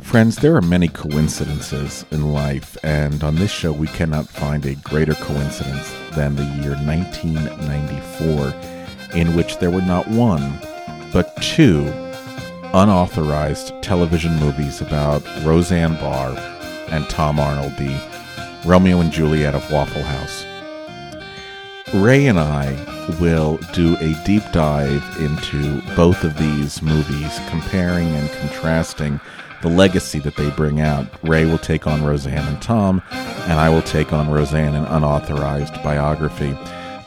Friends, there are many coincidences in life, and on this show, we cannot find a greater coincidence than the year 1994, in which there were not one, but two unauthorized television movies about Roseanne Barr and Tom Arnold, the Romeo and Juliet of Waffle House. Ray and I will do a deep dive into both of these movies, comparing and contrasting the legacy that they bring out. Ray will take on Roseanne and Tom, and I will take on Roseanne in unauthorized biography.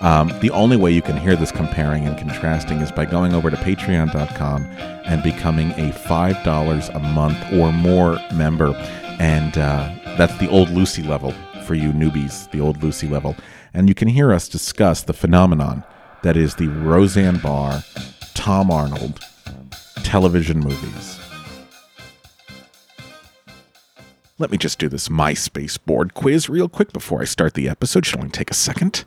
Um, the only way you can hear this comparing and contrasting is by going over to patreon.com and becoming a $5 a month or more member. And uh, that's the old Lucy level for you newbies, the old Lucy level. And you can hear us discuss the phenomenon that is the Roseanne Barr, Tom Arnold television movies. Let me just do this MySpace board quiz real quick before I start the episode. Should only take a second.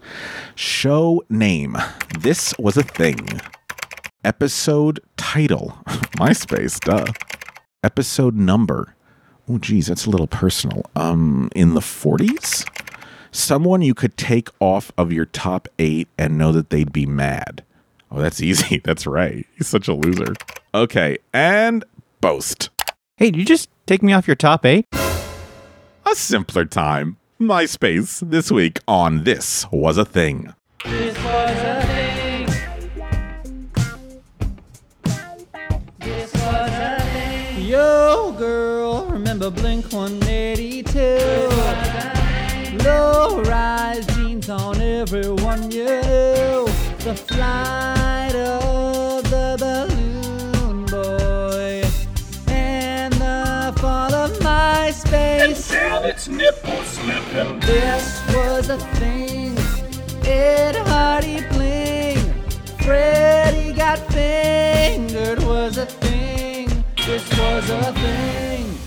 Show name. This was a thing. Episode title. MySpace, duh. Episode number. Oh, geez, that's a little personal. Um, in the 40s? Someone you could take off of your top eight and know that they'd be mad. Oh, that's easy. That's right. He's such a loser. Okay, and boast. Hey, did you just take me off your top eight? A simpler time. MySpace this week on This Was a Thing. This was a thing. This was a thing. Yo, girl, remember Blink 182? Low rise jeans on everyone knew. The flight of the balloon boy. And the fall of MySpace. Damn, it's nipple slipping. This was a thing. Ed Hardy bling. Freddy got fingered was a thing. This was a thing.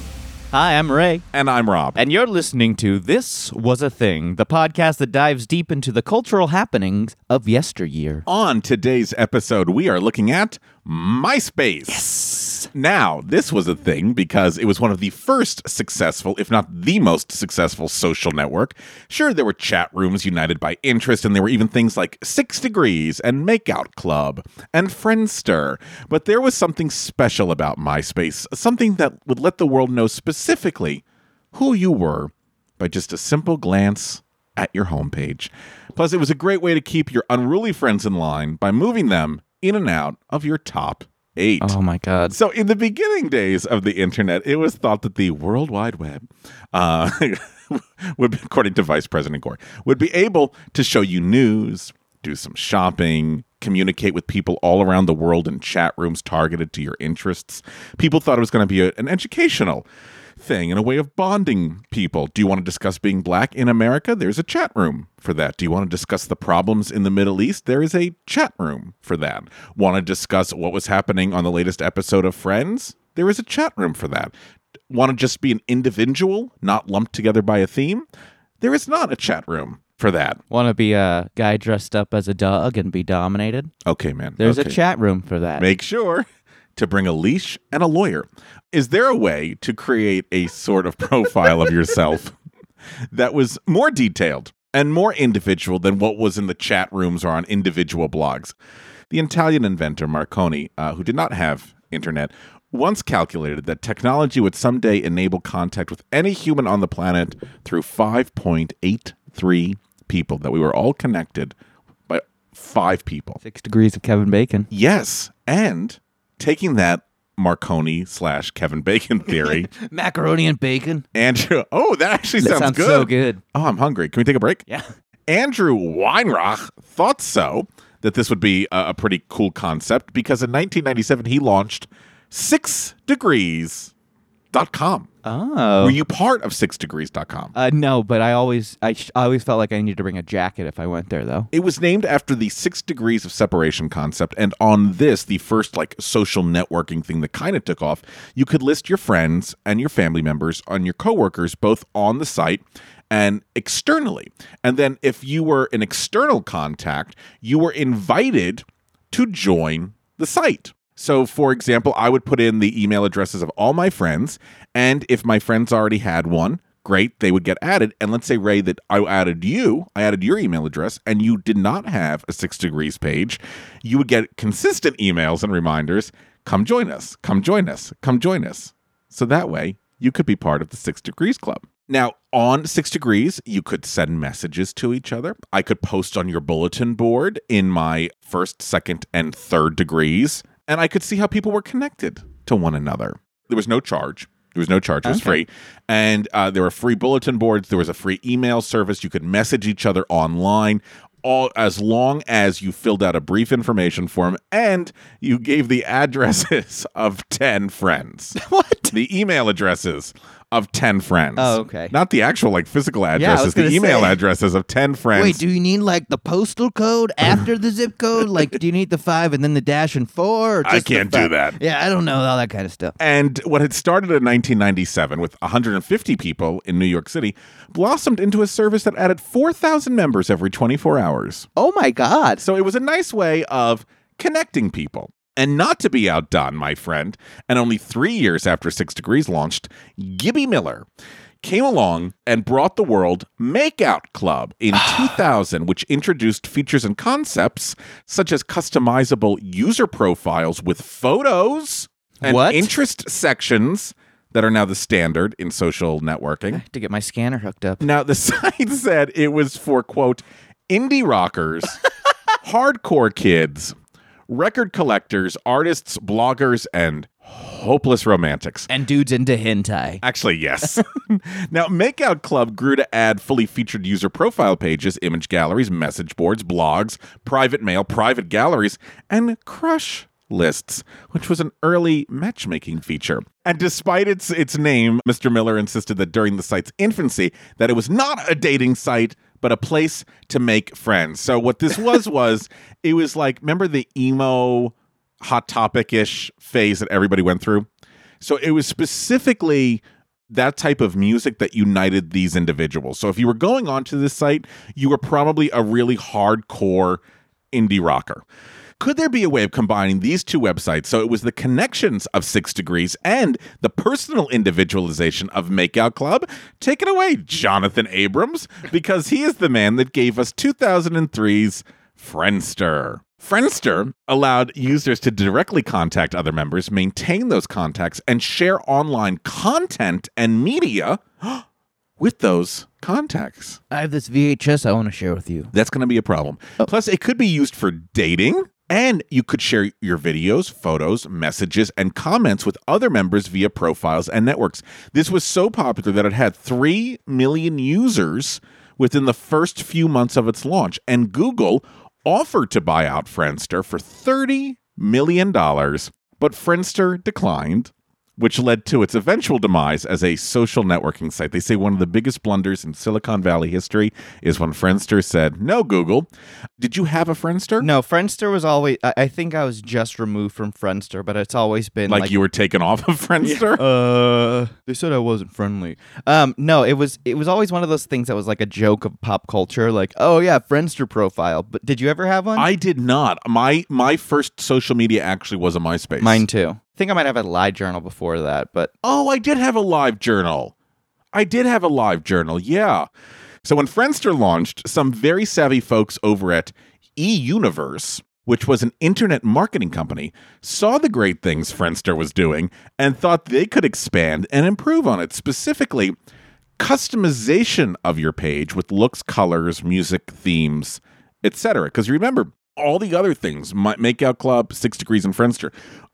Hi, I'm Ray. And I'm Rob. And you're listening to This Was a Thing, the podcast that dives deep into the cultural happenings of yesteryear. on today's episode, we are looking at MySpace. Yes. Now, this was a thing because it was one of the first successful, if not the most successful, social network. Sure, there were chat rooms united by interest, and there were even things like Six Degrees and Makeout Club and Friendster. But there was something special about MySpace, something that would let the world know specifically who you were by just a simple glance at your homepage. Plus, it was a great way to keep your unruly friends in line by moving them in and out of your top eight. Oh my god. So, in the beginning days of the internet, it was thought that the World Wide Web, uh, would, according to Vice President Gore, would be able to show you news, do some shopping, communicate with people all around the world in chat rooms targeted to your interests. People thought it was going to be a- an educational thing and a way of bonding people. Do you want to discuss being black in America? There's a chat room for that. Do you want to discuss the problems in the Middle East? There is a chat room for that. Want to discuss what was happening on the latest episode of Friends? There is a chat room for that. Want to just be an individual, not lumped together by a theme? There is not a chat room for that. Want to be a guy dressed up as a dog and be dominated? Okay, man. There's Okay. a chat room for that. Make sure to bring a leash and a lawyer. Is there a way to create a sort of profile of yourself that was more detailed and more individual than what was in the chat rooms or on individual blogs? The Italian inventor Marconi, uh, who did not have internet, once calculated that technology would someday enable contact with any human on the planet through 5.83 people, that we were all connected by five people. Six degrees of Kevin Bacon. Yes, and taking that Marconi slash Kevin Bacon theory, Macaroni and bacon. Andrew. Oh, that actually That sounds, sounds good. so good. Oh, I'm hungry. Can we take a break? Yeah. Andrew Weinreich thought so that this would be a, a pretty cool concept because in 1997 he launched Six Degrees.com. Oh. Were you part of Six Degrees.com? uh, no, but I always I, sh- I always felt like I needed to bring a jacket if I went there though. It was named after the six degrees of separation concept. And on this, the first like social networking thing that kind of took off, you could list your friends and your family members and your coworkers both on the site and externally. And then if you were an external contact, you were invited to join the site. So, for example, I would put in the email addresses of all my friends, and if my friends already had one, great, they would get added. And let's say, Ray, that I added you, I added your email address, and you did not have a Six Degrees page, you would get consistent emails and reminders come join us, come join us, come join us. So that way, you could be part of the Six Degrees Club. Now, on Six Degrees, you could send messages to each other. I could post on your bulletin board in my first, second, and third degrees, and I could see how people were connected to one another. There was no charge. There was no charge. It was Okay. free. And uh, there were free bulletin boards. There was a free email service. You could message each other online. All as long as you filled out a brief information form and you gave the addresses of 10 friends. What? The email addresses of 10 friends. Oh, okay. Not the actual like physical addresses, the email say. addresses of 10 friends. Wait, do you need like the postal code after the zip code? Like, do you need the five and then the dash and four? Or I can't do that. Yeah, I don't know all that kind of stuff. And what had started in 1997 with 150 people in New York City blossomed into a service that added 4,000 members every 24 hours. Oh my god! So it was a nice way of connecting people. And not to be outdone, my friend, and only three years after Six Degrees launched, Gibby Miller came along and brought the world Makeout Club in 2000, which introduced features and concepts such as customizable user profiles with photos and What? interest sections that are now the standard in social networking. to get my scanner hooked up. Now, the site said it was for, quote, indie rockers, hardcore kids, record collectors, artists, bloggers, and hopeless romantics. And dudes into hentai. Actually, yes. now, Makeout Club grew to add fully featured user profile pages, image galleries, message boards, blogs, private mail, private galleries, and crush lists, which was an early matchmaking feature. And despite its its name, Mr. Miller insisted that during the site's infancy that it was not a dating site but a place to make friends. So what this was was it was like remember the emo hot topic-ish phase that everybody went through? So it was specifically that type of music that united these individuals. So if you were going onto this site, you were probably a really hardcore indie rocker. Could there be a way of combining these two websites so it was the connections of Six Degrees and the personal individualization of Makeout Club? Take it away, Jonathan Abrams, because he is the man that gave us 2003's Friendster. Friendster allowed users to directly contact other members, maintain those contacts, and share online content and media with those contacts. I have this VHS I want to share with you. That's going to be a problem. Oh. Plus, it could be used for dating, and you could share your videos, photos, messages, and comments with other members via profiles and networks. This was so popular that it had 3 million users within the first few months of its launch, and Google offered to buy out Friendster for $30 million, but Friendster declined which led to its eventual demise as a social networking site. They say one of the biggest blunders in Silicon Valley history is when Friendster said, No, Google. Did you have a Friendster? No, Friendster was always. I, I think I was just removed from Friendster, but it's always been Like, like, you were taken off of Friendster? Uh, they said I wasn't friendly. Um, no, it was it was always one of those things that was like a joke of pop culture. Like, oh yeah, Friendster profile. But did you ever have one? I did not. My my first social media actually was a MySpace. Mine too. I think I might have a live journal before that, but Oh, I did have a live journal. I did have a live journal, yeah. So when Friendster launched, some very savvy folks over at eUniverse, which was an internet marketing company, saw the great things Friendster was doing and thought they could expand and improve on it, specifically customization of your page with looks, colors, music, themes, etc. Because remember, all the other things, Makeout Club, Six Degrees, and Friendster,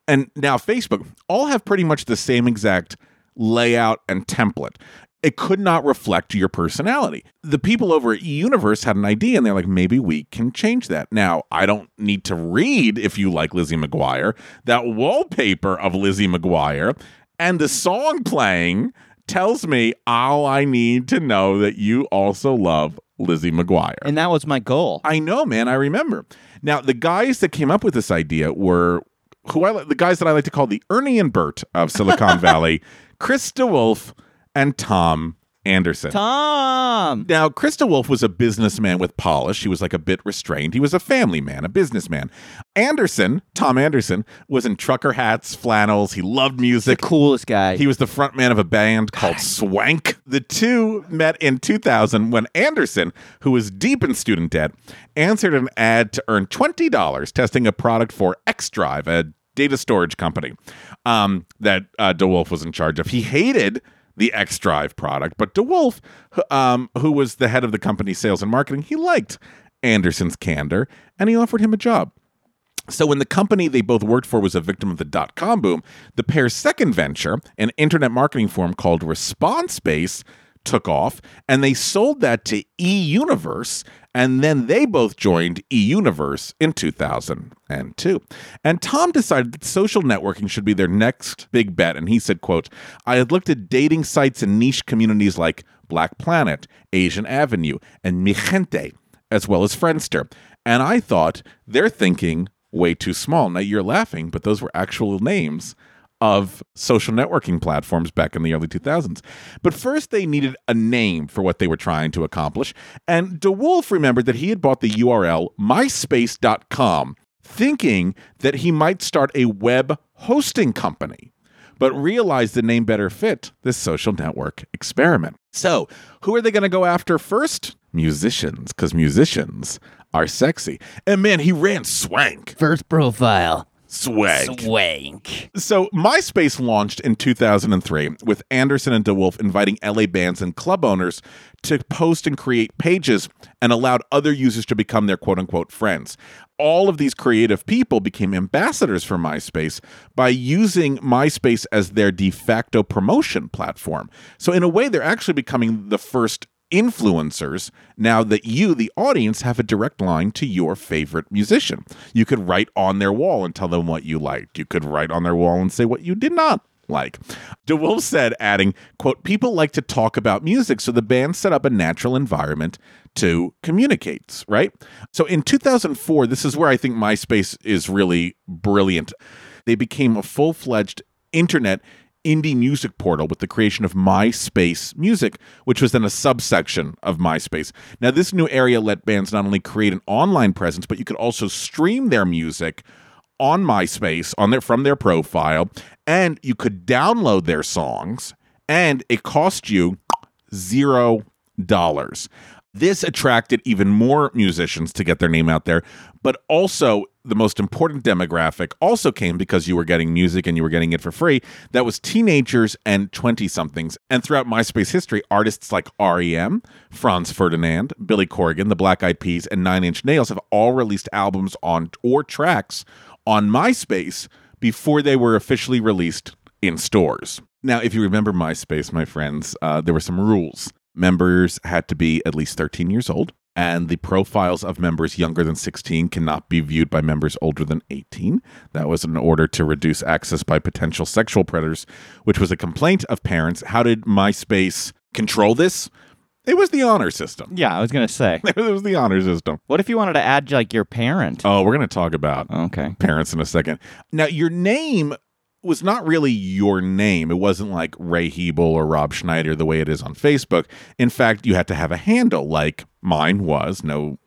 and now Facebook, all have pretty much the same exact layout and template. It could not reflect your personality. The people over at eUniverse had an idea and they're like, maybe we can change that. Now, I don't need to read if you like Lizzie McGuire, that wallpaper of Lizzie McGuire and the song playing tells me all I need to know that you also love Lizzie McGuire. and that was my goal. I know, man. I remember. Now, the guys that came up with this idea were who I the guys that I like to call the Ernie and Bert of Silicon Valley, Chris DeWolfe and Tom Anderson. Tom. Now, Chris DeWolfe was a businessman with polish. He was like a bit restrained. He was a family man, a businessman. Anderson, Tom Anderson, was in trucker hats, flannels. He loved music. The coolest guy. He was the front man of a band called Swank. The two met in 2000 when Anderson, who was deep in student debt, answered an ad to earn $20 testing a product for X-Drive, a data storage company um, that uh, DeWolfe was in charge of. He hated the X-Drive product, but DeWolfe, um, who was the head of the company's sales and marketing, he liked Anderson's candor and he offered him a job. So when the company they both worked for was a victim of the dot com boom, the pair's second venture, an internet marketing firm called ResponseBase, took off, and they sold that to eUniverse, and then they both joined eUniverse in 2002. And Tom decided that social networking should be their next big bet, and he said, quote, I had looked at dating sites in niche communities like Black Planet, Asian Avenue, and Mi Gente, as well as Friendster. And I thought they're thinking way too small. Now you're laughing, but those were actual names of social networking platforms back in the early 2000s. But first, they needed a name for what they were trying to accomplish. And DeWolfe remembered that he had bought the URL myspace.com, thinking that he might start a web hosting company but realized the name better fit this social network experiment. So, who are they going to go after first? Musicians, because musicians are sexy. And man, he ran swank. First profile. Swank. Swank. So, MySpace launched in 2003 with Anderson and DeWolfe inviting LA bands and club owners to post and create pages and allowed other users to become their quote unquote friends. All of these creative people became ambassadors for MySpace by using MySpace as their de facto promotion platform. So, in a way, they're actually becoming the first influencers now that you, the audience, have a direct line to your favorite musician. You could write on their wall and tell them what you liked. You could write on their wall and say what you did not like. DeWolfe said, adding, quote, people like to talk about music, so the band set up a natural environment to communicate, right? So in 2004, this is where I think MySpace is really brilliant. They became a full-fledged internet indie music portal with the creation of MySpace Music, which was then a subsection of MySpace. Now, this new area let bands not only create an online presence, but you could also stream their music on MySpace on their from their profile, and you could download their songs, and it cost you zero dollars. This attracted even more musicians to get their name out there, but also the most important demographic also came because you were getting music and you were getting it for free. That was teenagers and 20 somethings. And throughout MySpace history, artists like REM, Franz Ferdinand, Billy Corgan, the Black Eyed Peas, and Nine Inch Nails have all released albums on or tracks on MySpace before they were officially released in stores. Now, if you remember MySpace, my friends, uh, there were some rules. Members had to be at least 13 years old, and the profiles of members younger than 16 cannot be viewed by members older than 18. That was in order to reduce access by potential sexual predators, which was a complaint of parents. How did MySpace control this? It was the honor system. Yeah, I was gonna say. It was the honor system. What if you wanted to add like your parent? Oh, we're going to talk about Okay. parents in a second. Now, your name was not really your name. It wasn't like Ray Hebel or Rob Schneider the way it is on Facebook. In fact, you had to have a handle like mine was, no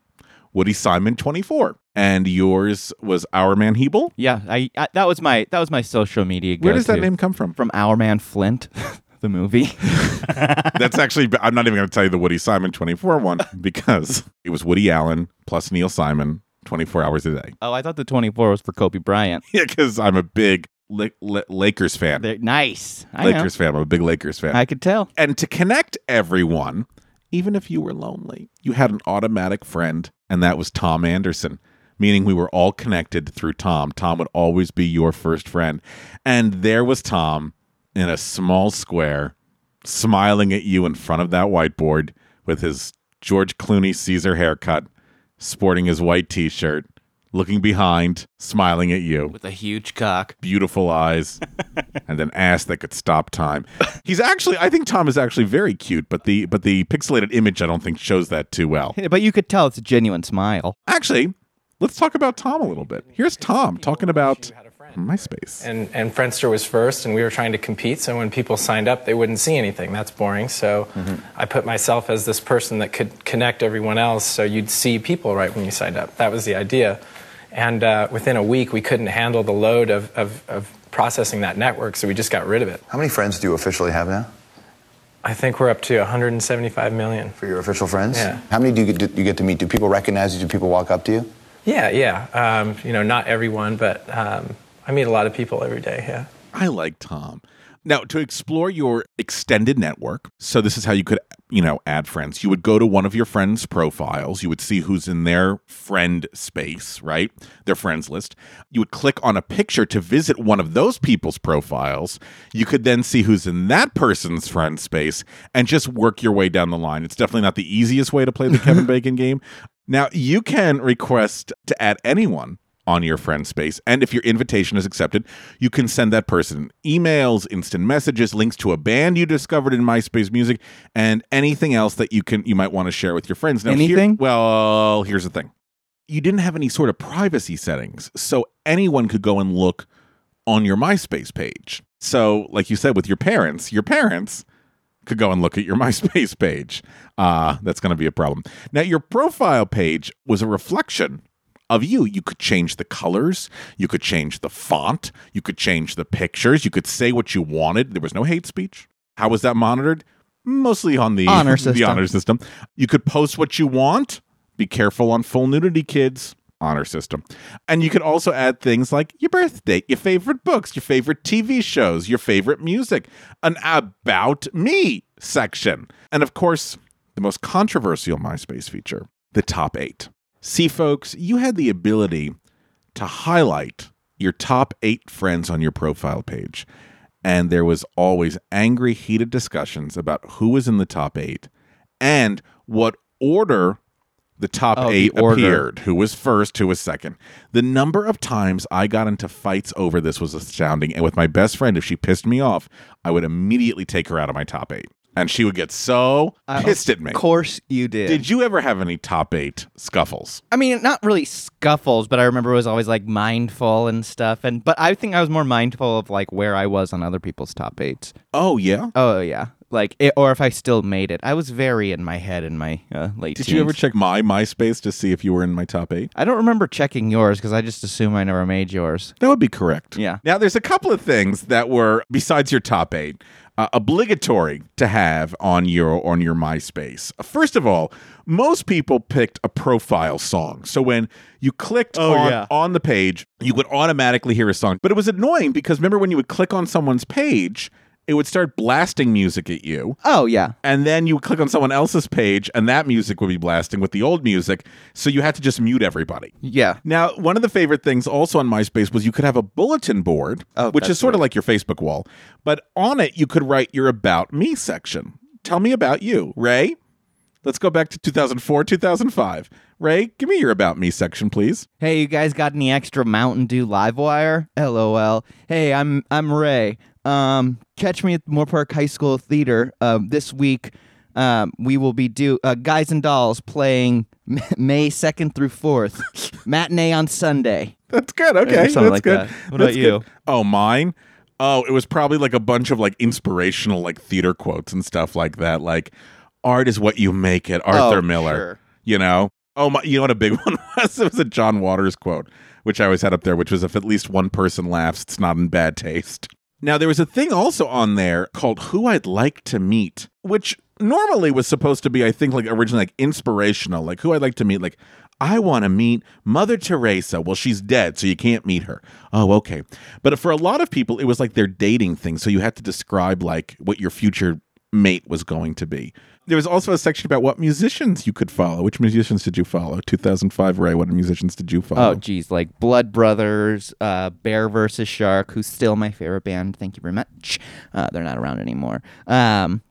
Woody Simon 24. And yours was Our Man Hebel. Yeah, I, I that was my that was my social media. Where does that name come from? From Our Man Flint, the movie. That's actually, I'm not even going to tell you the Woody Simon 24 one because it was Woody Allen plus Neil Simon 24 hours a day. oh, I thought the twenty four was for Kobe Bryant. Yeah, because I'm a big Lakers fan. They're nice. I Lakers fan. I'm a big Lakers fan. I could tell. and to connect everyone, even if you were lonely, you had an automatic friend, and that was Tom Anderson, meaning we were all connected through Tom. Tom would always be your first friend. And there was Tom in a small square, smiling at you in front of that whiteboard with his George Clooney Caesar haircut, sporting his white t shirt, looking behind, smiling at you With a huge cock. beautiful eyes and an ass that could stop time. He's actually I think Tom is actually very cute, but the but the pixelated image I don't think shows that too well. But you could tell it's a genuine smile. Actually, let's talk about Tom a little bit. Here's Tom talking about MySpace. And, and Friendster was first, and we were trying to compete. So when people signed up, they wouldn't see anything. That's boring. So mm-hmm. I put myself as this person that could connect everyone else so you'd see people right when you signed up. That was the idea. And uh, within a week, we couldn't handle the load of, of, of processing that network, so we just got rid of it. How many friends do you officially have now? I think we're up to 175 million. For your official friends? Yeah. How many do you, get, do you get to meet? Do people recognize you? Do people walk up to you? Yeah, yeah. Um, you know, not everyone, but um, I meet a lot of people every day. Yeah. I like Tom. Now, to explore your extended network, so this is how you could, you know, add friends. You would go to one of your friends' profiles. You would see who's in their friend space, right? Their friends list. You would click on a picture to visit one of those people's profiles. You could then see who's in that person's friend space and just work your way down the line. It's definitely not the easiest way to play the Kevin Bacon game. Now, you can request to add anyone on your friend space. And if your invitation is accepted, you can send that person emails, instant messages, links to a band you discovered in MySpace Music, and anything else that you can you might want to share with your friends. Now, here- Anything? well, here's the thing. You didn't have any sort of privacy settings, so anyone could go and look on your MySpace page. So, like you said, with your parents, your parents could go and look at your MySpace page. Uh, that's going to be a problem. Now, your profile page was a reflection of you. You could change the colors, you could change the font, you could change the pictures, you could say what you wanted. There was no hate speech. How was that monitored? Mostly on the Honor the system. honor system. You could post what you want. Be careful on full nudity, kids. Honor system. And you could also add things like your birthday, your favorite books, your favorite TV shows, your favorite music, an about me section. And of course, the most controversial MySpace feature, the top eight. See, folks, you had the ability to highlight your top eight friends on your profile page. And there was always angry, heated discussions about who was in the top eight and what order the top Oh, the eight appeared. Who was first, who was second. The number of times I got into fights over this was astounding. And with my best friend, if she pissed me off, I would immediately take her out of my top eight. And she would get so pissed at me. Of course you did. Did you ever have any top eight scuffles? I mean, not really scuffles, but I remember it was always like mindful and stuff. And but I think I was more mindful of like where I was on other people's top eights. Oh, yeah. Oh yeah, like it, or if I still made it. I was very in my head in my uh, late. Did you ever check my MySpace to see if you were in my top eight? I don't remember checking yours because I just assume I never made yours. That would be correct. Yeah. Now, there's a couple of things that were besides your top eight. Uh, obligatory to have on your on your MySpace. First of all, most people picked a profile song. So when you clicked Oh, on, yeah. on the page, you would automatically hear a song. But it was annoying because remember when you would click on someone's page, it would start blasting music at you. Oh yeah, And then you would click on someone else's page and that music would be blasting with the old music. So you had to just mute everybody. yeah. Now, one of the favorite things also on MySpace was you could have a bulletin board, Oh, which is that's sort of like your Facebook wall, but on it you could write your About Me section. Tell me about you, Ray. Let's go back to 2004, 2005. Ray, give me your About Me section, please. Hey, you guys got any extra Mountain Dew Live Wire? LOL. Hey, I'm I'm Ray. Um, catch me at Moorpark High School Theater um, this week. Um, we will be do uh, Guys and Dolls playing May second through fourth, matinee on Sunday. That's good. Okay, something that's like good. that. What That's about you? good. Oh, mine. Oh, it was probably like a bunch of like inspirational like theater quotes and stuff like that. Like, art is what you make it. Arthur Oh, Miller. sure. You know. Oh my! You know what a big one was? It was a John Waters quote, which I always had up there, which was if at least one person laughs, it's not in bad taste. Now there was a thing also on there called "Who I'd Like to Meet," which normally was supposed to be, I think, like originally like inspirational, like who I'd like to meet, like. I want to meet Mother Teresa. Well, she's dead, so you can't meet her. Oh, okay. But for a lot of people, it was like their dating thing. So you had to describe like what your future mate was going to be. There was also a section about what musicians you could follow. Which musicians did you follow? 2005 Ray, what musicians did you follow? Oh, geez, like Blood Brothers, uh, Bear versus Shark, who's still my favorite band. Thank you very much. Uh, they're not around anymore. Um,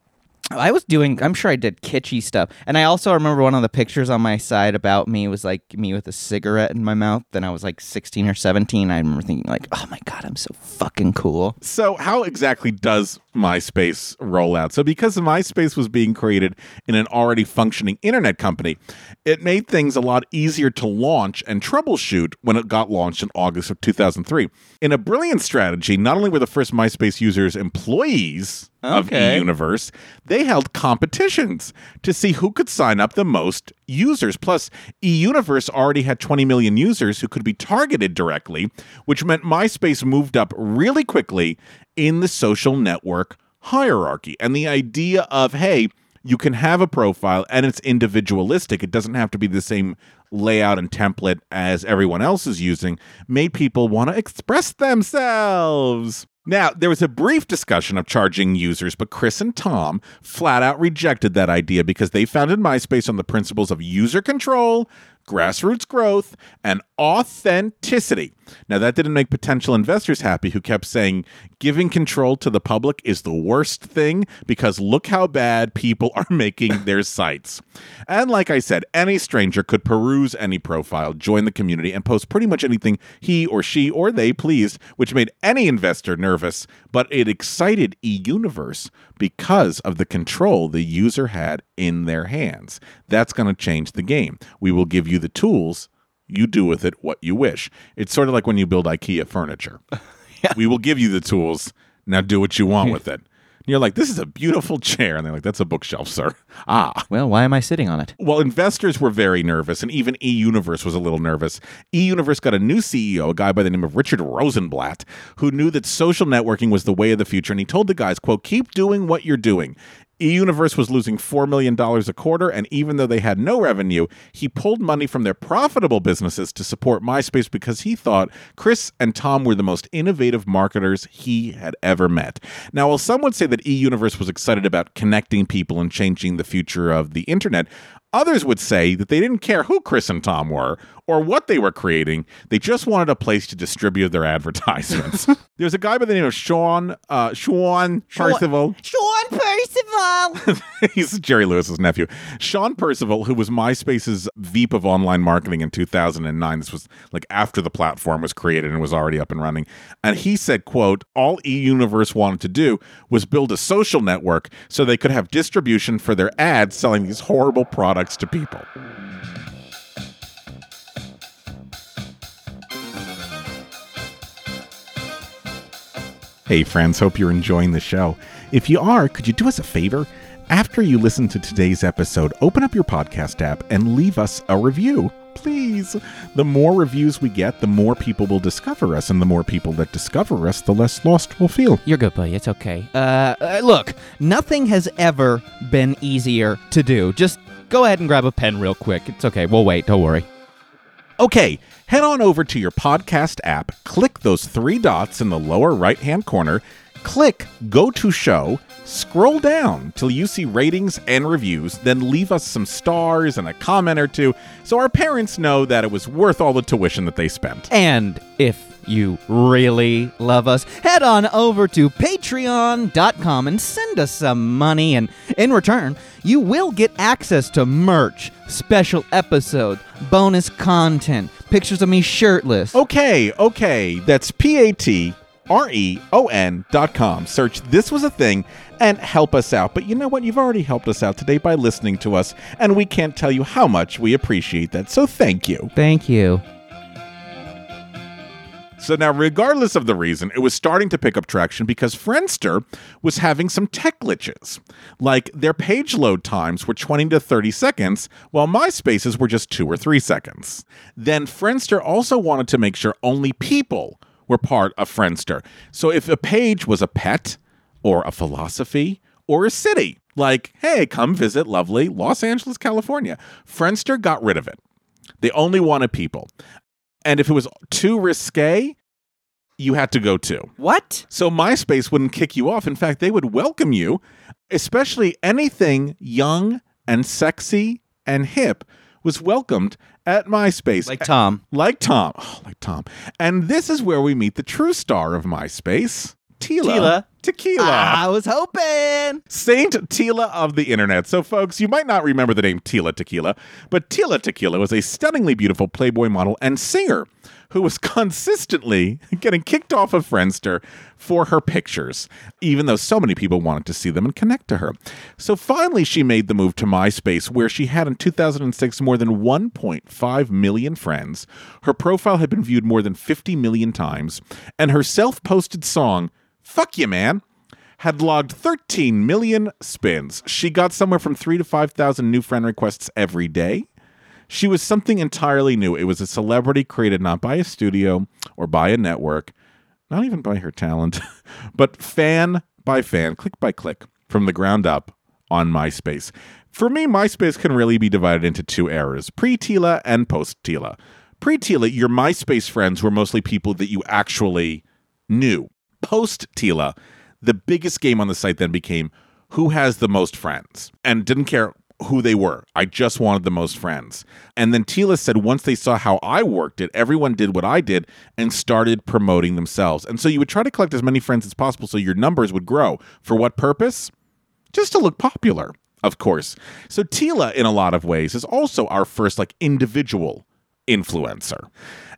I was doing. I'm sure I did kitschy stuff, and I also remember one of the pictures on my side about me was like me with a cigarette in my mouth. Then I was like 16 or 17. I remember thinking like, oh my god, I'm so fucking cool. So, how exactly does MySpace roll out? So, because MySpace was being created in an already functioning internet company, it made things a lot easier to launch and troubleshoot when it got launched in August of 2003. In a brilliant strategy, not only were the first MySpace users employees of Okay. eUniverse, they held competitions to see who could sign up the most users. Plus, eUniverse already had 20 million users who could be targeted directly, which meant MySpace moved up really quickly in the social network hierarchy. And the idea of, hey, you can have a profile and it's individualistic. It doesn't have to be the same layout and template as everyone else is using, made people want to express themselves. Now, there was a brief discussion of charging users, but Chris and Tom flat out rejected that idea because they founded MySpace on the principles of user control, grassroots growth, and authenticity. Now, that didn't make potential investors happy who kept saying giving control to the public is the worst thing because look how bad people are making their sites. And like I said, any stranger could peruse any profile, join the community, and post pretty much anything he or she or they pleased, which made any investor nervous, but it excited eUniverse because of the control the user had in their hands. That's going to change the game. We will give you the tools. You do with it what you wish. It's sort of like when you build IKEA furniture. We will give you the tools. Now do what you want with it. And you're like, this is a beautiful chair. And they're like, that's a bookshelf, sir. Ah. Well, why am I sitting on it? Well, investors were very nervous, and even eUniverse was a little nervous. eUniverse got a new CEO, a guy by the name of Richard Rosenblatt, who knew that social networking was the way of the future, and he told the guys, quote, keep doing what you're doing. eUniverse was losing $4 million a quarter, and even though they had no revenue, he pulled money from their profitable businesses to support MySpace because he thought Chris and Tom were the most innovative marketers he had ever met. Now, while some would say that eUniverse was excited about connecting people and changing the future of the internet, Others would say that they didn't care who Chris and Tom were or what they were creating. They just wanted a place to distribute their advertisements. There's a guy by the name of Sean uh, Sean Percival. Sean Percival. He's Jerry Lewis's nephew. Sean Percival, who was MySpace's VP of online marketing in 2009. This was like after the platform was created and was already up and running. And he said, quote, all eUniverse wanted to do was build a social network so they could have distribution for their ads selling these horrible products to people. Hey, friends, hope you're enjoying the show. If you are, could you do us a favor? After you listen to today's episode, open up your podcast app and leave us a review. Please. The more reviews we get, the more people will discover us, and the more people that discover us, the less lost we'll feel. You're good, buddy. It's okay. Uh, uh, look, nothing has ever been easier to do. Just go ahead and grab a pen real quick. It's okay. We'll wait. Don't worry. Okay, head on over to your podcast app, click those three dots in the lower right hand corner, click Go to Show, scroll down till you see ratings and reviews, then leave us some stars and a comment or two so our parents know that it was worth all the tuition that they spent. And if you really love us, head on over to patreon.com and send us some money. And in return, you will get access to merch, special episodes, bonus content, pictures of me shirtless. Okay, okay, that's P A T R E O N dot com. Search This Was a Thing and help us out. But you know what? You've already helped us out today by listening to us, and we can't tell you how much we appreciate that. So thank you. Thank you. So now, regardless of the reason, it was starting to pick up traction because Friendster was having some tech glitches. Like their page load times were 20 to 30 seconds, while MySpace's were just two or three seconds. Then Friendster also wanted to make sure only people were part of Friendster. So if a page was a pet, or a philosophy, or a city, like, hey, come visit lovely Los Angeles, California, Friendster got rid of it. They only wanted people. And if it was too risque, you had to go too. What? So MySpace wouldn't kick you off. In fact, they would welcome you, especially anything young and sexy and hip was welcomed at MySpace. Like Tom. Like Tom. Oh, like Tom. And this is where we meet the true star of MySpace, Tila. Tila. Tequila. I was hoping. Saint Tila of the internet. So, folks, you might not remember the name Tila Tequila, but Tila Tequila was a stunningly beautiful Playboy model and singer who was consistently getting kicked off of Friendster for her pictures, even though so many people wanted to see them and connect to her. So finally, she made the move to MySpace, where she had in 2006 more than 1.5 million friends. Her profile had been viewed more than 50 million times, and her self posted song, Fuck You Man, had logged 13 million spins. She got somewhere from 3 to 5,000 new friend requests every day. She was something entirely new. It was a celebrity created not by a studio or by a network, not even by her talent, but fan by fan, click by click, from the ground up on MySpace. For me, MySpace can really be divided into two eras pre Tila and post Tila. Pre Tila, your MySpace friends were mostly people that you actually knew. Post Tila, the biggest game on the site then became who has the most friends and didn't care who they were. I just wanted the most friends. And then Tila said once they saw how I worked it, everyone did what I did and started promoting themselves. And so you would try to collect as many friends as possible so your numbers would grow. For what purpose? Just to look popular, of course. So Tila, in a lot of ways, is also our first like individual influencer.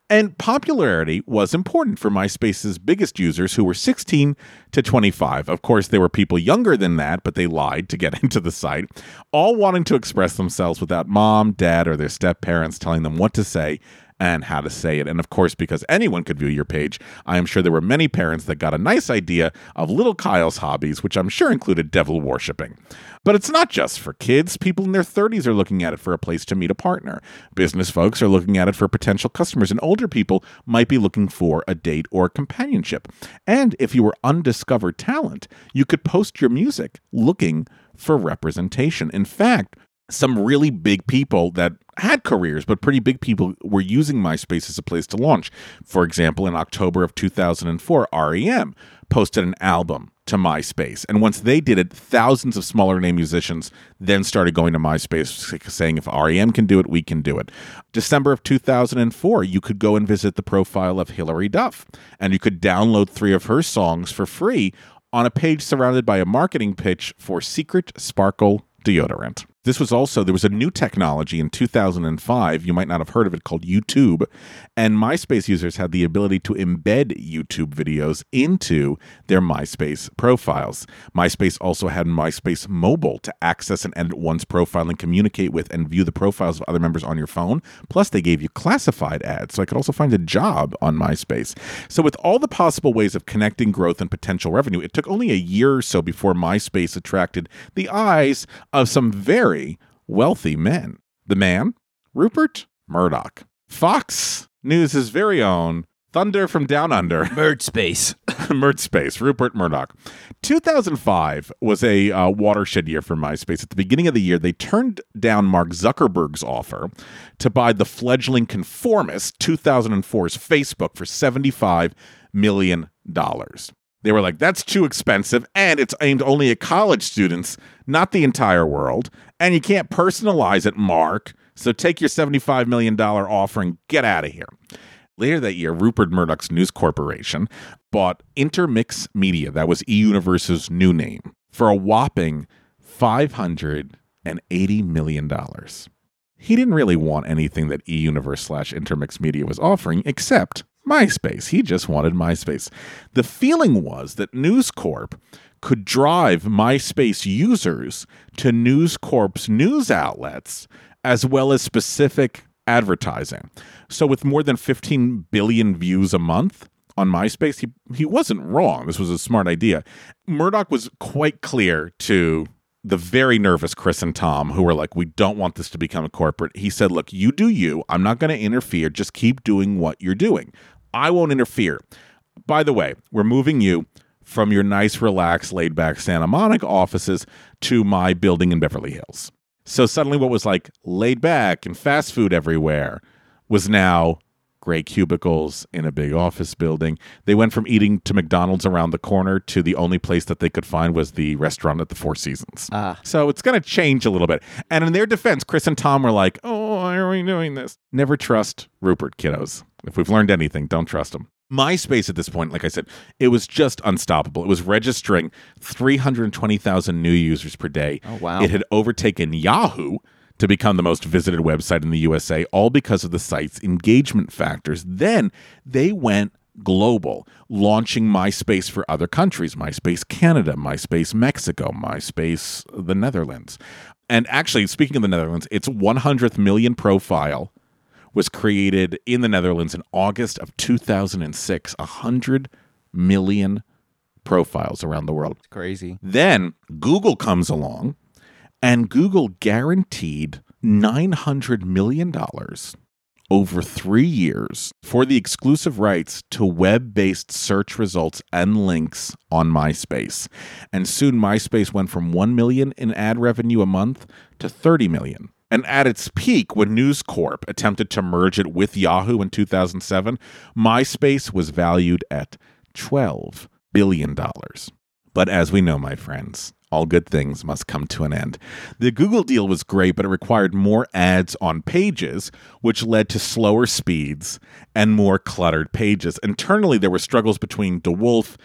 And popularity was important for MySpace's biggest users who were 16 to 25. Of course, there were people younger than that, but they lied to get into the site, all wanting to express themselves without mom, dad, or their step parents telling them what to say and how to say it. And of course, because anyone could view your page, I am sure there were many parents that got a nice idea of little Kyle's hobbies, which I'm sure included devil worshipping. But it's not just for kids. People in their 30s are looking at it for a place to meet a partner. Business folks are looking at it for potential customers, and older people might be looking for a date or companionship. And if you were undiscovered talent, you could post your music looking for representation. In fact, some really big people that had careers, but pretty big people were using MySpace as a place to launch. For example, in October of 2004, REM posted an album to MySpace. And once they did it, thousands of smaller name musicians then started going to MySpace saying, if REM can do it, we can do it. December of 2004, you could go and visit the profile of Hilary Duff, and you could download three of her songs for free on a page surrounded by a marketing pitch for Secret Sparkle deodorant. This was also, there was a new technology in 2005. You might not have heard of it called YouTube. And MySpace users had the ability to embed YouTube videos into their MySpace profiles. MySpace also had MySpace Mobile to access and edit one's profile and communicate with and view the profiles of other members on your phone. Plus, they gave you classified ads. So I could also find a job on MySpace. So, with all the possible ways of connecting growth and potential revenue, it took only a year or so before MySpace attracted the eyes of some very wealthy men. The man, Rupert Murdoch. Fox News' very own Thunder from Down Under. Bird space. Space, Rupert Murdoch. 2005 was a uh, watershed year for MySpace. At the beginning of the year, they turned down Mark Zuckerberg's offer to buy the fledgling conformist 2004's Facebook for $75 million. They were like, that's too expensive, and it's aimed only at college students, not the entire world. And you can't personalize it, Mark. So take your $75 million offer and get out of here. Later that year, Rupert Murdoch's News Corporation bought Intermix Media, that was eUniverse's new name, for a whopping $580 million. He didn't really want anything that eUniverse slash Intermix Media was offering except MySpace. He just wanted MySpace. The feeling was that News Corp could drive MySpace users to News Corp's news outlets as well as specific advertising. So with more than 15 billion views a month on MySpace, he he wasn't wrong. This was a smart idea. Murdoch was quite clear to the very nervous Chris and Tom, who were like, We don't want this to become a corporate. He said, Look, you do you. I'm not going to interfere. Just keep doing what you're doing. I won't interfere. By the way, we're moving you from your nice, relaxed, laid back Santa Monica offices to my building in Beverly Hills. So suddenly, what was like laid back and fast food everywhere was now gray cubicles in a big office building. They went from eating to McDonald's around the corner to the only place that they could find was the restaurant at the Four Seasons. Ah. So it's going to change a little bit. And in their defense, Chris and Tom were like, oh, why are we doing this? Never trust Rupert, kiddos. If we've learned anything, don't trust him. MySpace at this point, like I said, it was just unstoppable. It was registering 320,000 new users per day. Oh, wow. It had overtaken Yahoo to become the most visited website in the USA, all because of the site's engagement factors. Then they went global, launching MySpace for other countries MySpace Canada, MySpace Mexico, MySpace uh, the Netherlands. And actually, speaking of the Netherlands, its 100th million profile was created in the Netherlands in August of 2006. 100 million profiles around the world. Crazy. Then Google comes along and Google guaranteed $900 million over three years for the exclusive rights to web based search results and links on MySpace. And soon MySpace went from 1 million in ad revenue a month to 30 million. And at its peak, when News Corp attempted to merge it with Yahoo in 2007, MySpace was valued at $12 billion. But as we know, my friends, all good things must come to an end. The Google deal was great, but it required more ads on pages, which led to slower speeds and more cluttered pages. Internally, there were struggles between DeWolfe,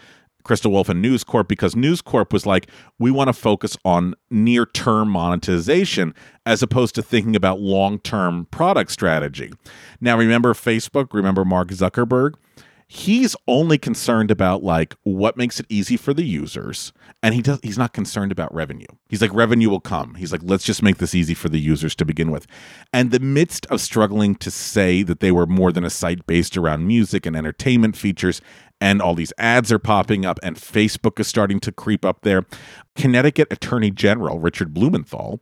Chris DeWolfe, and News Corp because News Corp was like, we want to focus on near term monetization as opposed to thinking about long term product strategy. Now, remember Facebook? Remember Mark Zuckerberg? he's only concerned about like what makes it easy for the users and he does he's not concerned about revenue he's like revenue will come he's like let's just make this easy for the users to begin with and the midst of struggling to say that they were more than a site based around music and entertainment features and all these ads are popping up and facebook is starting to creep up there connecticut attorney general richard blumenthal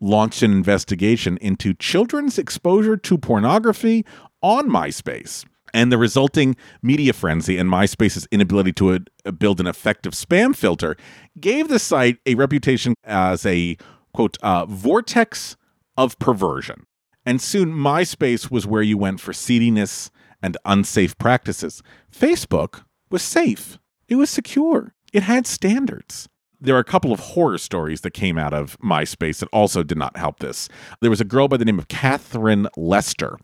launched an investigation into children's exposure to pornography on myspace and the resulting media frenzy and MySpace's inability to uh, build an effective spam filter gave the site a reputation as a quote uh, vortex of perversion. And soon MySpace was where you went for seediness and unsafe practices. Facebook was safe. It was secure. It had standards. There are a couple of horror stories that came out of MySpace that also did not help this. There was a girl by the name of Catherine Lester,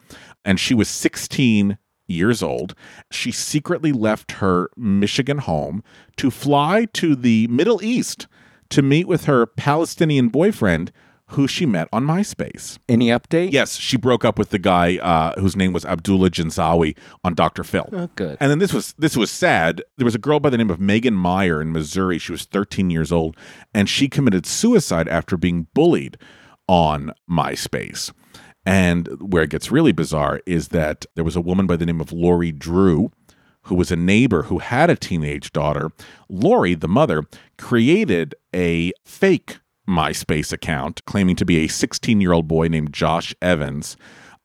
and she was 16 years old. She secretly left her Michigan home to fly to the Middle East to meet with her Palestinian boyfriend who she met on MySpace. Any update? Yes, she broke up with the guy uh, whose name was Abdullah Jinsawi on Dr. Phil. Oh, good. And then this was this was sad. There was a girl by the name of Megan Meier in Missouri. She was 13 years old, and she committed suicide after being bullied on MySpace. And where it gets really bizarre is that there was a woman by the name of Lori Drew who was a neighbor who had a teenage daughter. Lori, the mother, created a fake MySpace account claiming to be a 16 year old boy named Josh Evans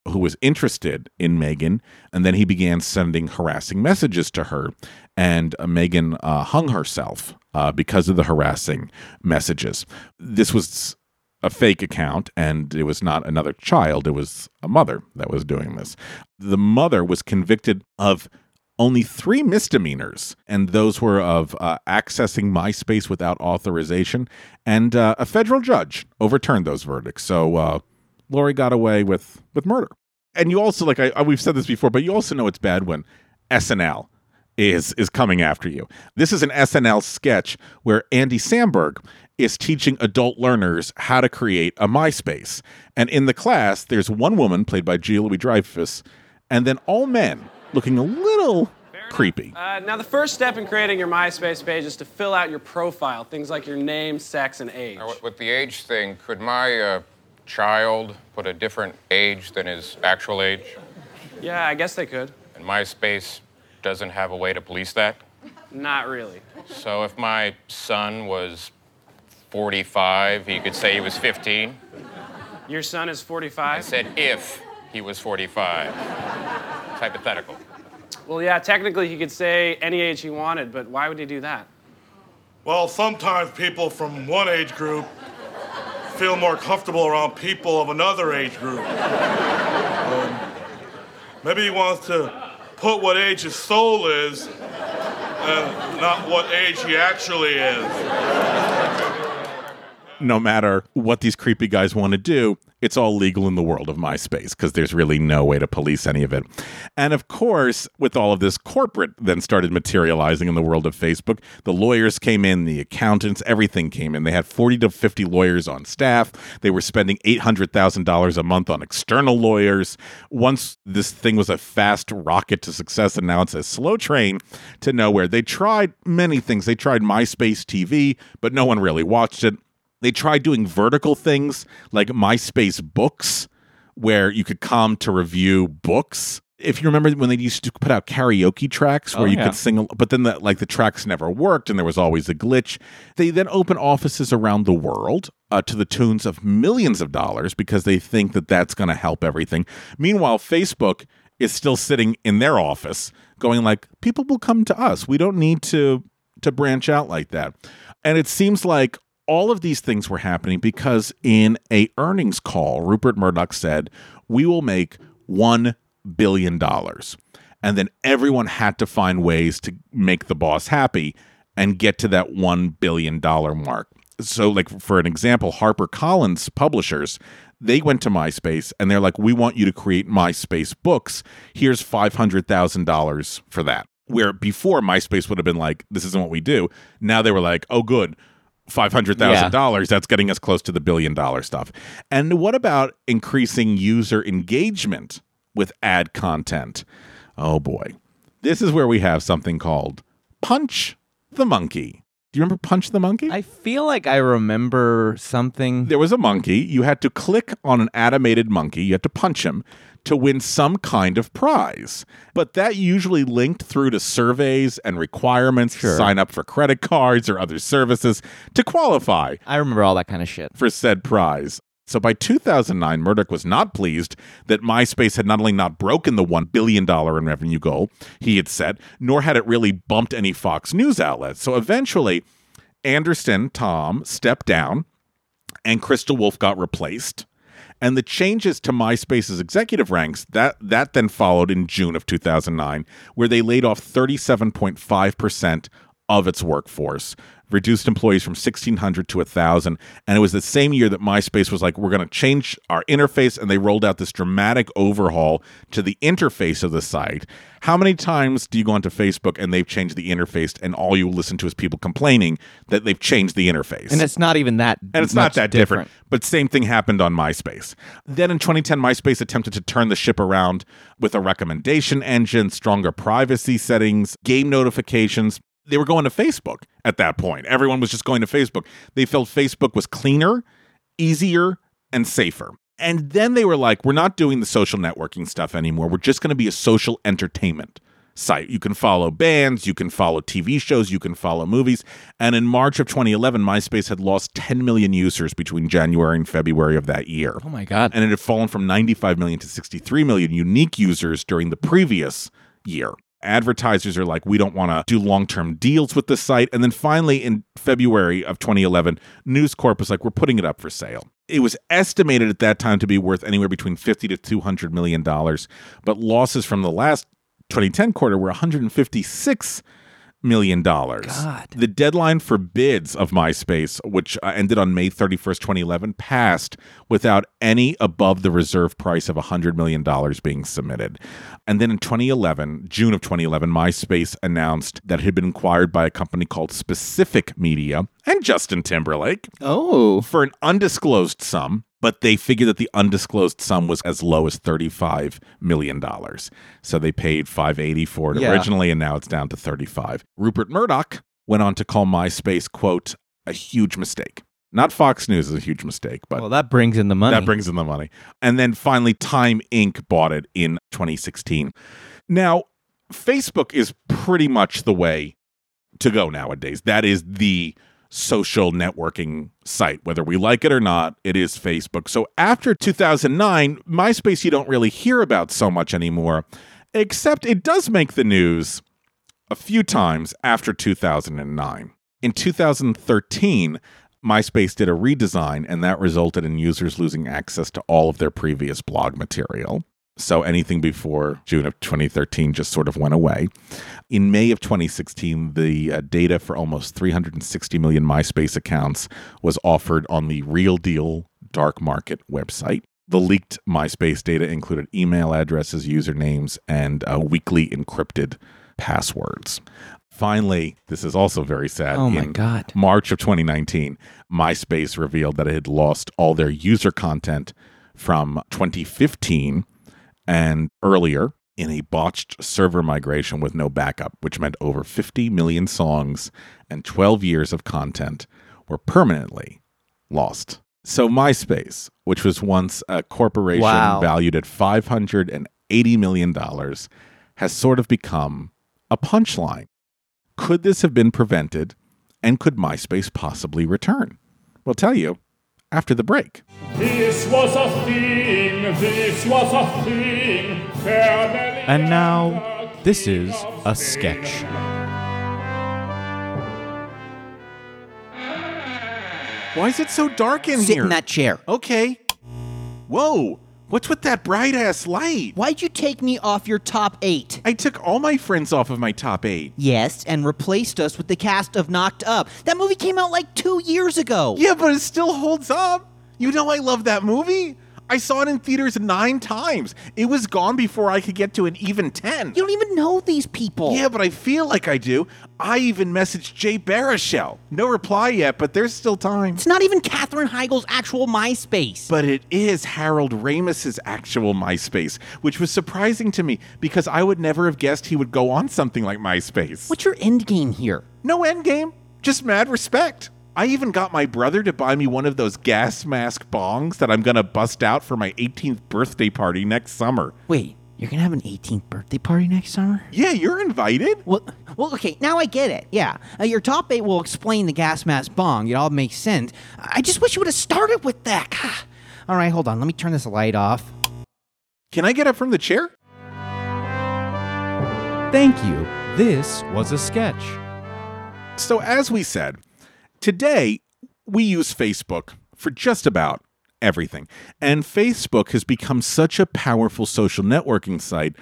who was interested in Megan. And then he began sending harassing messages to her. And uh, Megan uh, hung herself uh, because of the harassing messages. This was a fake account and it was not another child, it was a mother that was doing this. The mother was convicted of only three misdemeanors, and those were of uh, accessing MySpace without authorization, and uh, a federal judge overturned those verdicts. So uh, Lori got away with with murder. And you also like I, I- we've said this before, but you also know it's bad when SNL is is coming after you. This is an SNL sketch where Andy Samberg is teaching adult learners how to create a MySpace. And in the class, there's one woman played by Julia Louis Dreyfus, and then all men looking a little creepy. Uh, now, the first step in creating your MySpace page is to fill out your profile, things like your name, sex, and age. Now, with- with the age thing, could my uh, child put a different age than his actual age? Yeah, I guess they could. And MySpace doesn't have a way to police that? Not really. So if my son was 45, he could say he was 15? Your son is 45? I said if he was 45. It's hypothetical. Well, yeah, technically he could say any age he wanted, but why would he do that? Well, sometimes people from one age group feel more comfortable around people of another age group. Um, maybe he wants to put what age his soul is and not what age he actually is. No matter what these creepy guys want to do, it's all legal in the world of MySpace because there's really no way to police any of it. And of course, with all of this, corporate then started materializing in the world of Facebook. The lawyers came in, the accountants, everything came in. They had 40 to 50 lawyers on staff. They were spending $800,000 a month on external lawyers. Once this thing was a fast rocket to success, and now it's a slow train to nowhere. They tried many things. They tried MySpace TV, but no one really watched it. They tried doing vertical things like MySpace Books, where you could come to review books. If you remember when they used to put out karaoke tracks where Oh, you yeah. could sing, but then the, like the tracks never worked and there was always a glitch. They then open offices around the world uh, to the tunes of millions of dollars because they think that that's going to help everything. Meanwhile, Facebook is still sitting in their office going like, people will come to us. We don't need to to branch out like that. And it seems like all of these things were happening because in a earnings call, Rupert Murdoch said, "We will make 1 billion dollars." And then everyone had to find ways to make the boss happy and get to that 1 billion dollar mark. So like for an example, HarperCollins publishers they went to MySpace and they're like, "We want you to create MySpace books. Here's five hundred thousand dollars for that." Where before MySpace would have been like, "This isn't what we do." Now they were like, "Oh, good, five hundred thousand dollars. That's getting us close to the billion dollar stuff." And what about increasing user engagement with ad content? Oh boy, this is where we have something called Punch the Monkey. Do you remember Punch the Monkey? I feel like I remember something. there was a monkey. You had to click on an animated monkey. You had to punch him to win some kind of prize. But that usually linked through to surveys and requirements to sign up for credit cards or other services to qualify I remember all that kind of shit. for said prize. So by 2009, Murdoch was not pleased that MySpace had not only not broken the $1 billion in revenue goal he had set, nor had it really bumped any Fox News outlets. So eventually, Anderson, Tom, stepped down and Chris DeWolfe got replaced. And the changes to MySpace's executive ranks that that then followed in June of 2009, where they laid off 37.5 percent of its workforce, reduced employees from 1,600 to 1,000. And it was the same year that MySpace was like, we're going to change our interface. And they rolled out this dramatic overhaul to the interface of the site. How many times do you go onto Facebook and they've changed the interface and all you listen to is people complaining that they've changed the interface? And it's not even that. and it's not that different. But same thing happened on MySpace. Then in 2010, MySpace attempted to turn the ship around with a recommendation engine, stronger privacy settings, game notifications. They were going to Facebook at that point. Everyone was just going to Facebook. They felt Facebook was cleaner, easier, and safer. And then they were like, we're not doing the social networking stuff anymore. We're just going to be a social entertainment site. You can follow bands, you can follow TV shows, you can follow movies. And in March of 2011, MySpace had lost 10 million users between January and February of that year. Oh my god. And it had fallen from 95 million to 63 million unique users during the previous year. Advertisers are like, we don't want to do long term deals with the site. And then finally, in February of 2011, News Corp was like, we're putting it up for sale. It was estimated at that time to be worth anywhere between 50 to 200 million dollars, but losses from the last 2010 quarter were 156 million dollars. The deadline for bids of MySpace, which uh, ended on May 31st, 2011, passed without any above the reserve price of $100 million being submitted. And then in 2011, June of 2011, MySpace announced that it had been acquired by a company called Specific Media and Justin Timberlake oh. for an undisclosed sum, but they figured that the undisclosed sum was as low as $35 million. So they paid 580 for it Yeah. originally, and now it's down to 35. Rupert Murdoch went on to call MySpace, quote, a huge mistake. Not Fox News is a huge mistake, but Well, that brings in the money. that brings in the money. And then finally, Time Inc. bought it in 2016. Now, Facebook is pretty much the way to go nowadays. That is the social networking site. Whether we like it or not, it is Facebook. So after 2009, MySpace you don't really hear about so much anymore, except it does make the news a few times after 2009. In 2013, MySpace did a redesign, and that resulted in users losing access to all of their previous blog material. So anything before June of 2013 just sort of went away. In May of 2016, the uh, data for almost 360 million MySpace accounts was offered on the Real Deal dark market website. The leaked MySpace data included email addresses, usernames, and uh, weakly encrypted passwords. Finally, this is also very sad. Oh my in God. March of 2019, MySpace revealed that it had lost all their user content from 2015 and earlier in a botched server migration with no backup, which meant over 50 million songs and 12 years of content were permanently lost. So, MySpace, which was once a corporation Wow. valued at $580 million, has sort of become a punchline. Could this have been prevented? And could MySpace possibly return? We'll tell you after the break. This was a thing, this was a thing. And now, this is a sketch. Why is it so dark in Sit here? in that chair. Okay. Whoa. What's with that bright ass light? Why'd you take me off your top eight? I took all my friends off of my top eight. Yes, and replaced us with the cast of Knocked Up. That movie came out like two years ago. Yeah, but it still holds up. You know I love that movie. I saw it in theaters nine times. It was gone before I could get to an even 10. You don't even know these people. Yeah, but I feel like I do. I even messaged Jay Baruchel. No reply yet, but there's still time. It's not even Katherine Heigl's actual MySpace. But it is Harold Ramis's actual MySpace, which was surprising to me because I would never have guessed he would go on something like MySpace. What's your end game here? No end game, just mad respect. I even got my brother to buy me one of those gas mask bongs that I'm gonna bust out for my 18th birthday party next summer. Wait, you're gonna have an 18th birthday party next summer? Yeah, you're invited. Well, well, okay, now I get it. Yeah, uh, your top eight will explain the gas mask bong. It all makes sense. I just wish you would have started with that. God. All right, hold on. Let me turn this light off. Can I get up from the chair? Thank you. This was a sketch. So, as we said, today we use Facebook for just about everything. And Facebook has become such a powerful social networking site.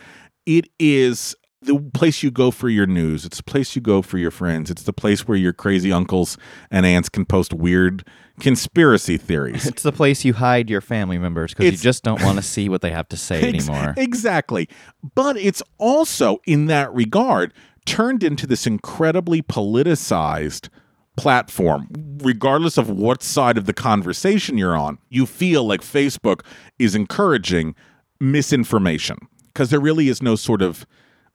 It is the place you go for your news, it's the place you go for your friends, it's the place where your crazy uncles and aunts can post weird conspiracy theories. It's the place you hide your family members because you just don't want to see what they have to say Ex- anymore. Exactly. But it's also, in that regard, turned into this incredibly politicized platform. Regardless of what side of the conversation you're on, you feel like Facebook is encouraging misinformation because there really is no sort of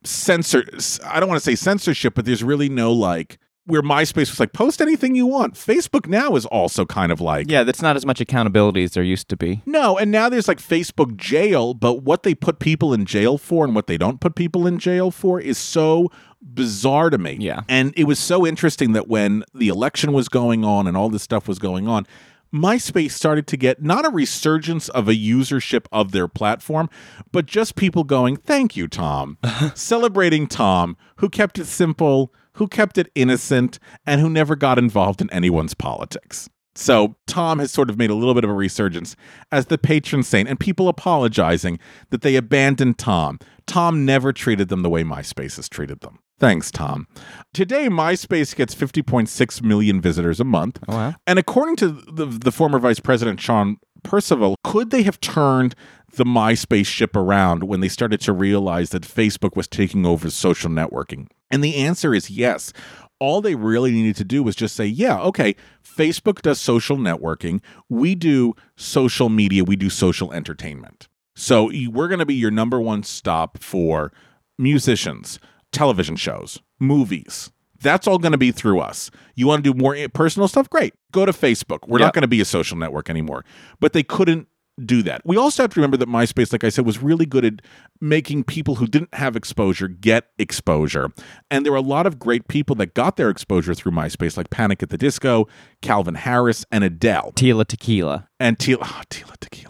censor. I don't want to say censorship, but there's really no like. Where MySpace was like, post anything you want. Facebook now is also kind of like, yeah, that's not as much accountability as there used to be. no, and now there's like Facebook jail, but what they put people in jail for and what they don't put people in jail for is so bizarre to me. Yeah. And it was so interesting that when the election was going on and all this stuff was going on, MySpace started to get not a resurgence of a usership of their platform, but just people going, Thank you, Tom. Celebrating Tom, who kept it simple, who kept it innocent, and who never got involved in anyone's politics. So Tom has sort of made a little bit of a resurgence as the patron saint, and people apologizing that they abandoned Tom. Tom never treated them the way MySpace has treated them. Thanks, Tom. Today, MySpace gets 50.6 million visitors a month. Oh, wow. And according to the, the former vice president, Sean Percival, could they have turned the MySpace ship around when they started to realize that Facebook was taking over social networking? And the answer is yes. All they really needed to do was just say, yeah, okay, Facebook does social networking. We do social media. We do social entertainment. So we're going to be your number one stop for musicians, television shows, movies. That's all going to be through us. You want to do more personal stuff? Great. Go to Facebook. We're Yep. not going to be a social network anymore. But they couldn't do that. We also have to remember that MySpace, like I said, was really good at making people who didn't have exposure get exposure. And there were a lot of great people that got their exposure through MySpace, like Panic at the Disco, Calvin Harris, and Adele Tila Tequila. and Tila, oh, Tila Tequila.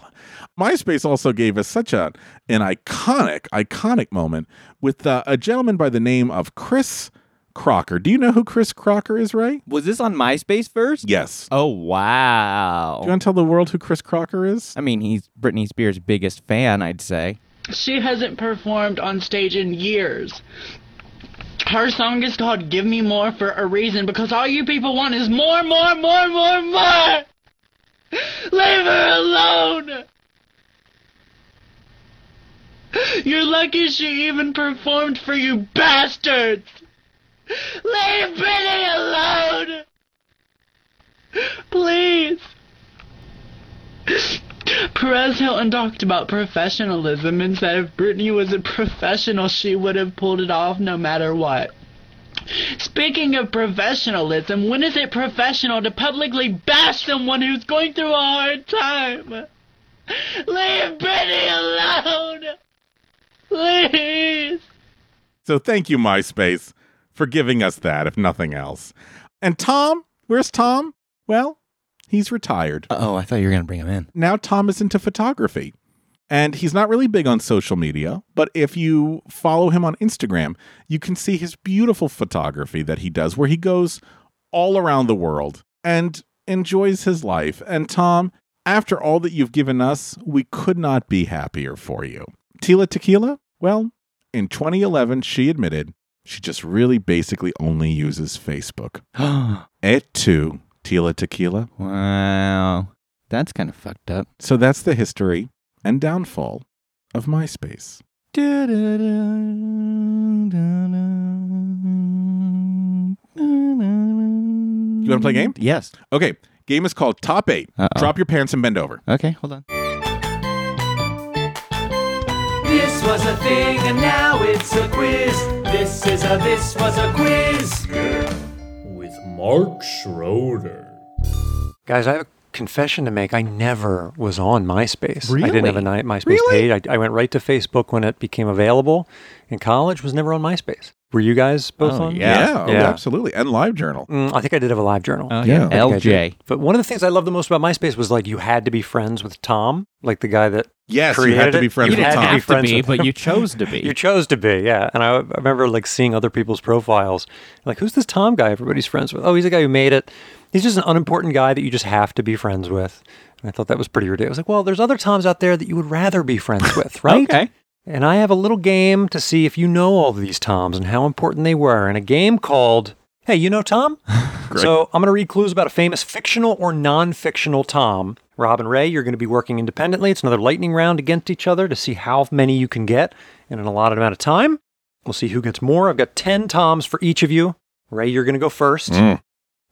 MySpace also gave us such a an iconic, iconic moment with uh, a gentleman by the name of Chris Crocker. Do you know who Chris Crocker is, Ray? Was this on MySpace first? Yes. Oh wow. Do you want to tell the world who Chris Crocker is? I mean, he's Britney Spears' biggest fan, I'd say. She hasn't performed on stage in years. Her song is called Give Me More for a reason because all you people want is more, more, more, more, more! Leave her alone! You're lucky she even performed for you bastards! Leave Britney alone! Please! Perez Hilton talked about professionalism and said if Britney was a professional, she would have pulled it off no matter what. Speaking of professionalism, when is it professional to publicly bash someone who's going through a hard time? Leave Britney alone! Please! So thank you, MySpace, for giving us that, if nothing else. And Tom, where's Tom? Well, he's retired. Oh, I thought you were going to bring him in. Now Tom is into photography. And he's not really big on social media, but if you follow him on Instagram, you can see his beautiful photography that he does, where he goes all around the world and enjoys his life. And Tom, after all that you've given us, we could not be happier for you. Tila Tequila? Well, in 2011, she admitted she just really basically only uses Facebook. Et tu, Tila Tequila. Wow. That's kind of fucked up. So that's the history and downfall of MySpace. You want to play a game? Yes. Okay. Game is called Top 8. Uh-oh. Drop your pants and bend over. Okay, hold on. This was a thing and now it's a quiz. This is a this was a quiz. With Mark Schroeder. Guys, I have a confession to make. I never was on MySpace. I didn't have a MySpace Really? page. I, I went right to Facebook when it became available. In college, was never on MySpace. Were you guys both Oh, on? yeah. Oh, absolutely. And LiveJournal. Mm, I think I did have a live journal. Oh, yeah. I think I did. LJ. But one of the things I loved the most about MySpace was like you had to be friends with Tom, like the guy that Yes, you had to be friends You with had Tom. to be Have to be, but you chose to be. You chose to be, yeah. And I, I remember like seeing other people's profiles, like who's this Tom guy everybody's friends with? Oh, he's the guy who made it. He's just an unimportant guy that you just have to be friends with. And I thought that was pretty ridiculous. I was like, well, there's other Toms out there that you would rather be friends with, right? Okay. And I have a little game to see if you know all of these Toms and how important they were. And a game called Hey, you know Tom? so I'm going to read clues about a famous fictional or non fictional Tom. Rob and Ray, you're going to be working independently. It's another lightning round against each other to see how many you can get in an allotted amount of time. We'll see who gets more. I've got 10 Toms for each of you. Ray, you're going to go first. Mm.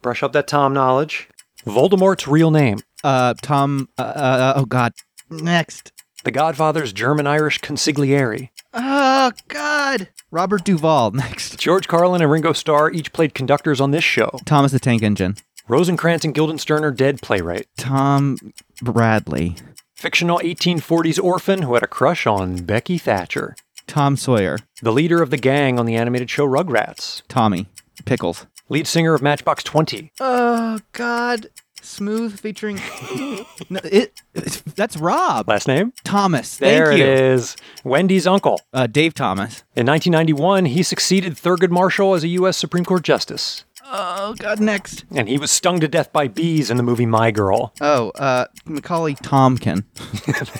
Brush up that Tom knowledge. Voldemort's real name. Uh, Tom. Uh, uh, oh God. Next. The Godfather's German Irish consigliere. Oh God. Robert Duvall. Next. George Carlin and Ringo Starr each played conductors on this show. Thomas the Tank Engine. Rosencrantz and Guildenstern are dead playwright. Tom Bradley. Fictional 1840s orphan who had a crush on Becky Thatcher. Tom Sawyer. The leader of the gang on the animated show Rugrats. Tommy. Pickles. Lead singer of Matchbox 20. Oh God. Smooth featuring. no, it, it's- That's Rob. Last name? Thomas. Thank there you. it is. Wendy's uncle. Uh, Dave Thomas. In 1991, he succeeded Thurgood Marshall as a U.S. Supreme Court Justice. Oh God. Next. And he was stung to death by bees in the movie My Girl. Oh, uh, Macaulay Tomkin.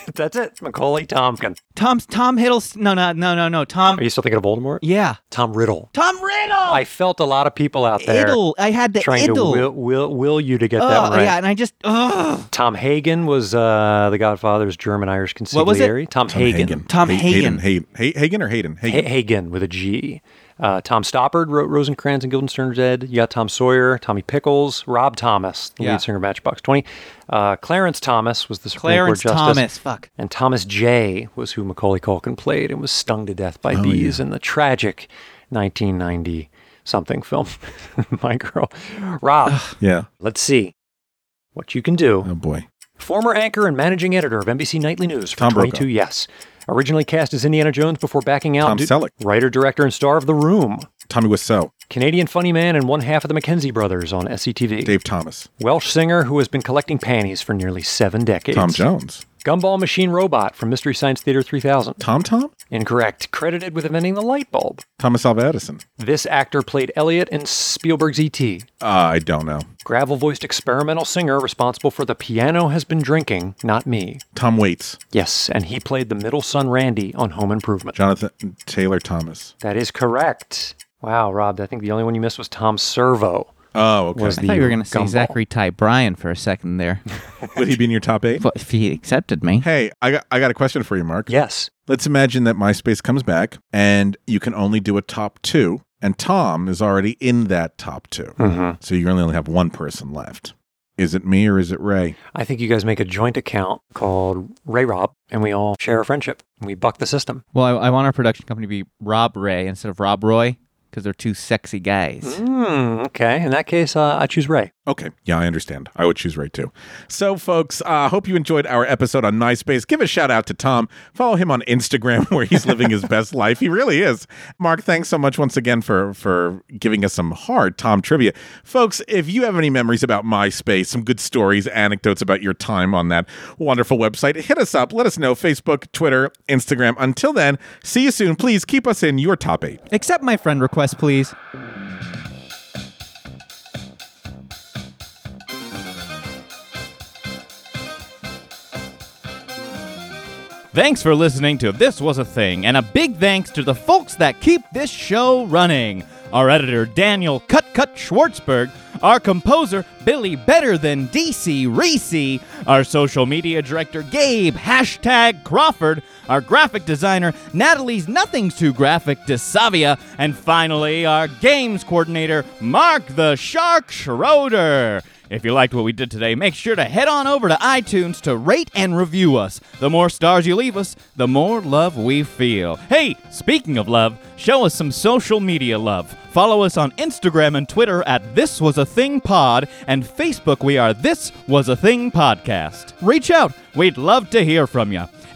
That's it. Macaulay Tompkin. Tom's Tom Hiddleston. No, no, no, no, no. Tom. Are you still thinking of Voldemort? Yeah. Tom Riddle. Tom Riddle. I felt a lot of people out there Iddle. I had the trying Iddle. to will, will, will you to get oh, that right. yeah, and I just. Ugh. Tom Hagen was uh, the Godfather's German Irish consigliere. What was it? Tom, Hagen. Tom Ha- Hagen. Hayden. Ha- Hagen or Hayden? Hagen. Ha- Hagen with a G. Uh, Tom Stoppard wrote Rosencrantz and Guildenstern are Dead. You got Tom Sawyer, Tommy Pickles, Rob Thomas, the Yeah. lead singer of Matchbox 20. Uh, Clarence Thomas was the Supreme Clarence Court Justice. Thomas. Fuck. And Thomas J. was who Macaulay Culkin played and was stung to death by Oh, bees in the tragic 1990 something film, My Girl. Rob, Yeah. let's see what you can do. Oh boy. Former anchor and managing editor of NBC Nightly News for Tom 22 Brokaw. yes. Originally cast as Indiana Jones before backing out. Tom Selleck. Writer, director, and star of The Room. Tommy Wiseau. Canadian funny man and one half of the McKenzie brothers on SCTV. Dave Thomas. Welsh singer who has been collecting panties for nearly seven decades. Tom Jones. Gumball Machine Robot from Mystery Science Theater 3000. Tom Tom? Incorrect. Credited with inventing the light bulb. Thomas Alva Edison. This actor played Elliot in Spielberg's E.T. Uh, I don't know. Gravel voiced experimental singer responsible for The Piano Has Been Drinking, Not Me. Tom Waits. Yes, and he played the middle son Randy on Home Improvement. Jonathan Taylor Thomas. That is correct. Wow, Rob, I think the only one you missed was Tom Servo. Oh, okay. Was I thought you were going to say Gumball. Zachary Ty Bryan for a second there. Would he be in your top eight? Well, if he accepted me. Hey, I got, I got a question for you, Mark. Yes. Let's imagine that MySpace comes back and you can only do a top two, and Tom is already in that top 2 Mhm. So you only have one person left. Is it me or is it Ray? I think you guys make a joint account called Ray Rob, and we all share a friendship. And we buck the system. Well, I, I want our production company to be Rob Ray instead of Rob Roy because they're two sexy guys. Hmm, okay. In that case, uh, I choose Ray. Okay. Yeah, I understand. I would choose right too. So, folks, I uh, hope you enjoyed our episode on MySpace. Give a shout out to Tom. Follow him on Instagram where he's living his best life. He really is. Mark, thanks so much once again for for giving us some hard Tom trivia. Folks, if you have any memories about MySpace, some good stories, anecdotes about your time on that wonderful website, hit us up. Let us know. Facebook, Twitter, Instagram. Until then, see you soon. Please keep us in your top eight. Accept my friend request, please. Thanks for listening to This Was a Thing, and a big thanks to the folks that keep this show running. Our editor, Daniel Cut Cut Schwartzberg, our composer, Billy Better Than DC Reese, our social media director, Gabe Hashtag Crawford, our graphic designer, Natalie's Nothing's Too Graphic DeSavia, and finally, our games coordinator, Mark the Shark Schroeder. If you liked what we did today, make sure to head on over to iTunes to rate and review us. The more stars you leave us, the more love we feel. Hey, speaking of love, show us some social media love. Follow us on Instagram and Twitter at This Was a Thing Pod, and Facebook we are This Was a Thing Podcast. Reach out, we'd love to hear from you.